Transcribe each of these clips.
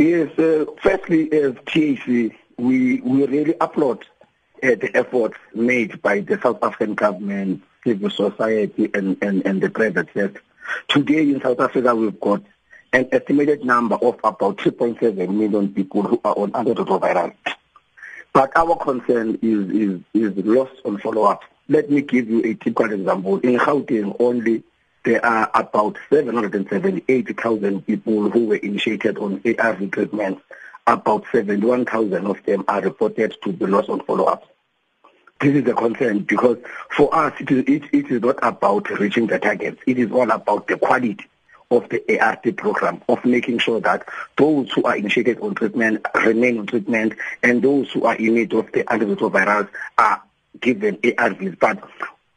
Yes, uh, firstly, as TAC, we, we really applaud uh, the efforts made by the South African government, civil society, and, and, and the private sector. Today in South Africa, we've got an estimated number of about 3.7 million people who are on antiretroviral. But our concern is, is, is lost on follow-up. Let me give you a typical example. In Gauteng only, there are about 778,000 people who were initiated on ARV treatment. About 71,000 of them are reported to be lost on follow-up. This is a concern because for us, it is, it, it is not about reaching the targets. It is all about the quality of the ART program, of making sure that those who are initiated on treatment remain on treatment and those who are in need of the antiretrovirals are given ARVs. But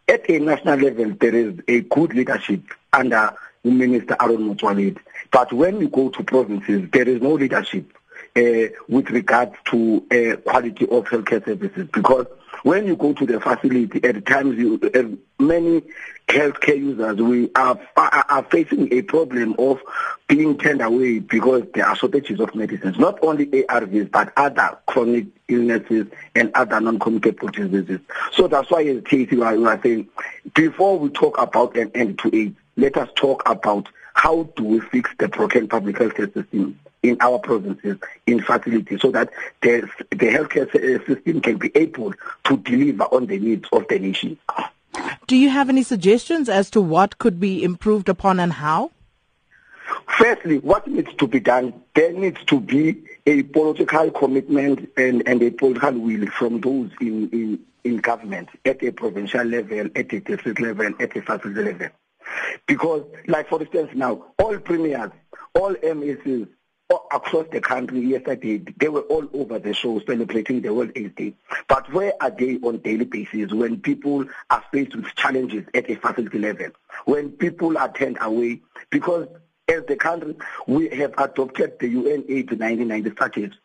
at a national level, there is a good leadership under Minister Aaron Motsoaledi. But when you go to provinces, there is no leadership uh, with regards to uh, quality of healthcare services because when you go to the facility, at times you, many healthcare users we are, are, are facing a problem of being turned away because there are shortages of medicines, not only ARVs but other chronic illnesses and other non-communicable diseases. So that's why as TAC we are saying, before we talk about an end to AIDS, let us talk about how do we fix the broken public healthcare system in our provinces in facilities so that the, the healthcare eh, system can be able to deliver on the needs of the nation. Do you have any suggestions as to what could be improved upon and how? Firstly, what needs to be done? There needs to be a political commitment and, and a political will from those in, in, in government at a provincial level, at a district level, at a facility level. Because, like for instance now, all premiers, all MECs, across the country yesterday, they were all over the show celebrating the World AIDS Day. But where are they on daily basis when people are faced with challenges at a facility level? When people are turned away? Because as the country, we have adopted the UNAIDS 1990 statutes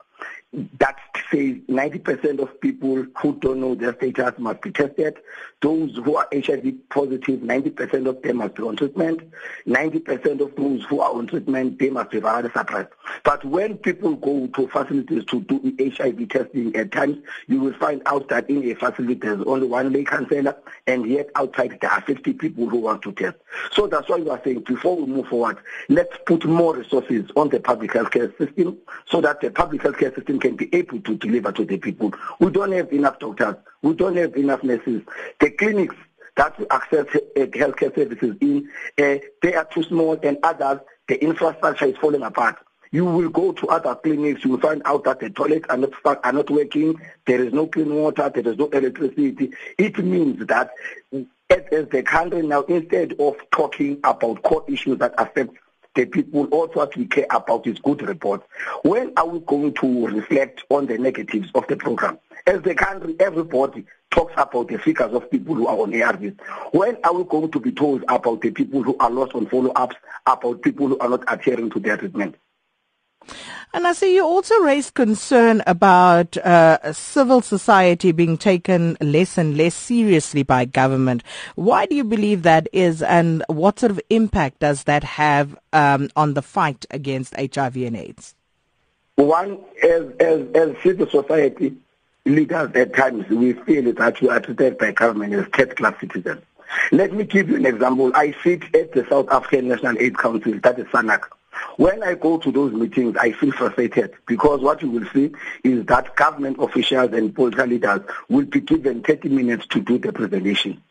that says 90% of people who don't know their status must be tested. Those who are HIV positive, 90% of them must be on treatment. 90% of those who are on treatment, they must be virus suppressed. But when people go to facilities to do HIV testing, at times you will find out that in a facility there's only one lay counselor, and yet outside there are 50 people who want to test. So that's why we are saying before we move forward, let's put more resources on the public healthcare system so that the public healthcare system can be able to deliver to the people. We don't have enough doctors. We don't have enough nurses. The clinics that access uh, healthcare services in, uh, they are too small and others, the infrastructure is falling apart. You will go to other clinics, you will find out that the toilets are not, are not working, there is no clean water, there is no electricity. It means that as the country now, instead of talking about core issues that affect the people, also we care about is good reports. When are we going to reflect on the negatives of the program? As the country, everybody talks about the figures of people who are on ARVs. When are we going to be told about the people who are lost on follow-ups, about people who are not adhering to their treatment? And I see you also raised concern about uh, civil society being taken less and less seriously by government. Why do you believe that is, and what sort of impact does that have um, on the fight against HIV and AIDS? One, as, as, as civil society leaders at times, we feel that we are treated by government as third-class citizens. Let me give you an example. I sit at the South African National AIDS Council, that is SANAC. When I go to those meetings, I feel frustrated because what you will see is that government officials and political leaders will be given 30 minutes to do the presentation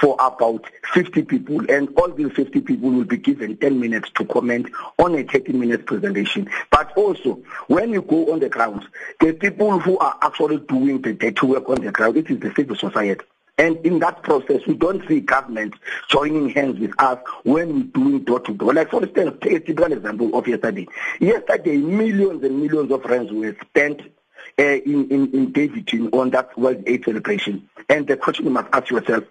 for about 50 people and all these 50 people will be given 10 minutes to comment on a 30 minute presentation. But also, when you go on the ground, the people who are actually doing the dirty work on the ground, it is the civil society. And in that process, we don't see government joining hands with us when we're doing door to door. Like, for instance, take a typical example of yesterday. Yesterday, millions and millions of rands were spent uh, in, in, in Davidson on that World AIDS celebration. And the question you must ask yourself,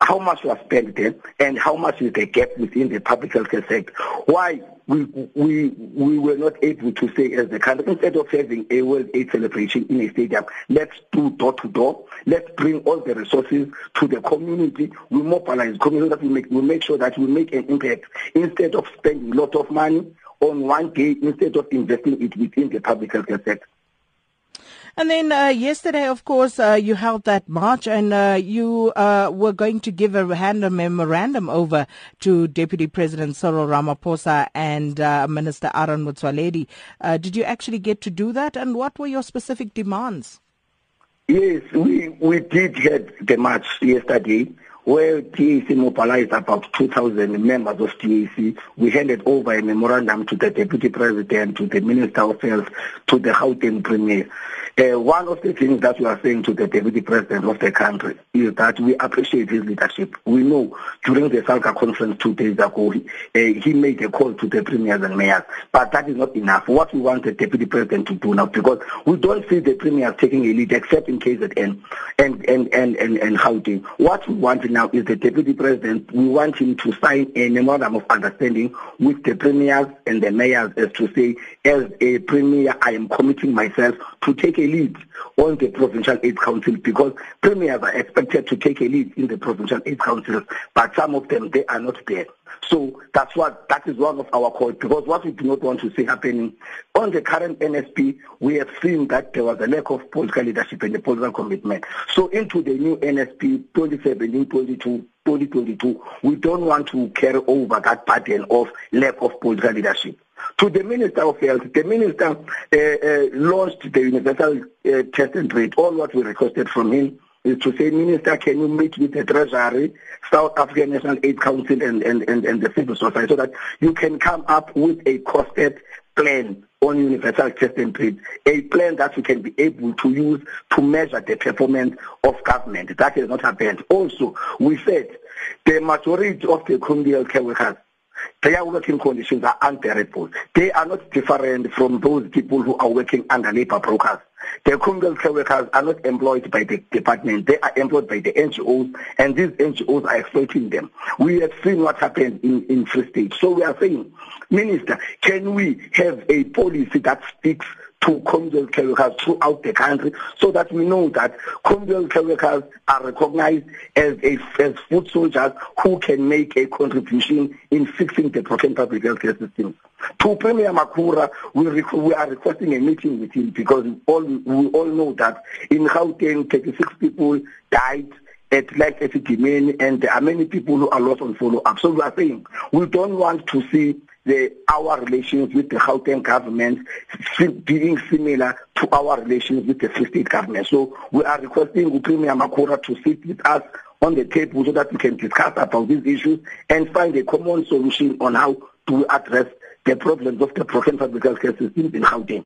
how much was spent there and how much is the gap within the public healthcare sector? Why we, we, we were not able to say as the country, instead of having a World AIDS celebration in a stadium, let's do door to door. Let's bring all the resources to the community. We mobilize community that we make, we make sure that we make an impact instead of spending a lot of money on one day instead of investing it within the public healthcare sector. And then uh, yesterday, of course, uh, you held that march and uh, you uh, were going to give a hand a memorandum over to Deputy President Cyril Ramaphosa and uh, Minister Aaron Motsoaledi. Uh, did you actually get to do that? And what were your specific demands? Yes, we, we did get the march yesterday where TAC mobilized about 2,000 members of TAC. We handed over a memorandum to the Deputy President, to the Minister of Health, to the Gauteng Premier. Uh, one of the things that we are saying to the Deputy President of the country is that we appreciate his leadership. We know during the SALGA conference two days ago, he, uh, he made a call to the premiers and mayors, but that is not enough. What we want the Deputy President to do now, because we don't see the premiers taking a lead except in KZN and, and, and, and, and Gauteng. What we want now is the Deputy President, we want him to sign a memorandum of understanding with the premiers and the mayors as to say, as a premier, I am committing myself to take a lead on the Provincial Aid Council because premiers are expected to take a lead in the Provincial Aid Council, but some of them, they are not there. So that's what that is one of our calls because what we do not want to see happening on the current NSP, we have seen that there was a lack of political leadership and the political commitment. So into the new NSP 2017-22, 2022, we don't want to carry over that pattern of lack of political leadership. To the Minister of Health, the Minister uh, uh, launched the universal uh, test and. All what we requested from him is to say, Minister, can you meet with the Treasury, South African National Aid Council, and, and, and, and the civil society so that you can come up with a costed plan on universal test and a plan that we can be able to use to measure the performance of government. That has not happened. Also, we said the majority of the community care workers their working conditions are unbearable. They are not different from those people who are working under labor brokers. The care workers are not employed by the department. They are employed by the NGOs, and these NGOs are exploiting them. We have seen what happened in, in Free State. So we are saying, Minister, can we have a policy that speaks to communal care workers throughout the country so that we know that communal care workers are recognized as, a, as foot soldiers who can make a contribution in fixing the broken public health system. To Premier Makhura, we, we are requesting a meeting with him because all, we all know that in Gauteng, 36 people died at Life Esidimeni and there are many people who are lost on follow-up. So we are saying we don't want to see the, our relations with the Gauteng government being similar to our relations with the Free State government. So we are requesting Premier Makhura to sit with us on the table so that we can discuss about these issues and find a common solution on how to address the problems of the broken public health system in Gauteng.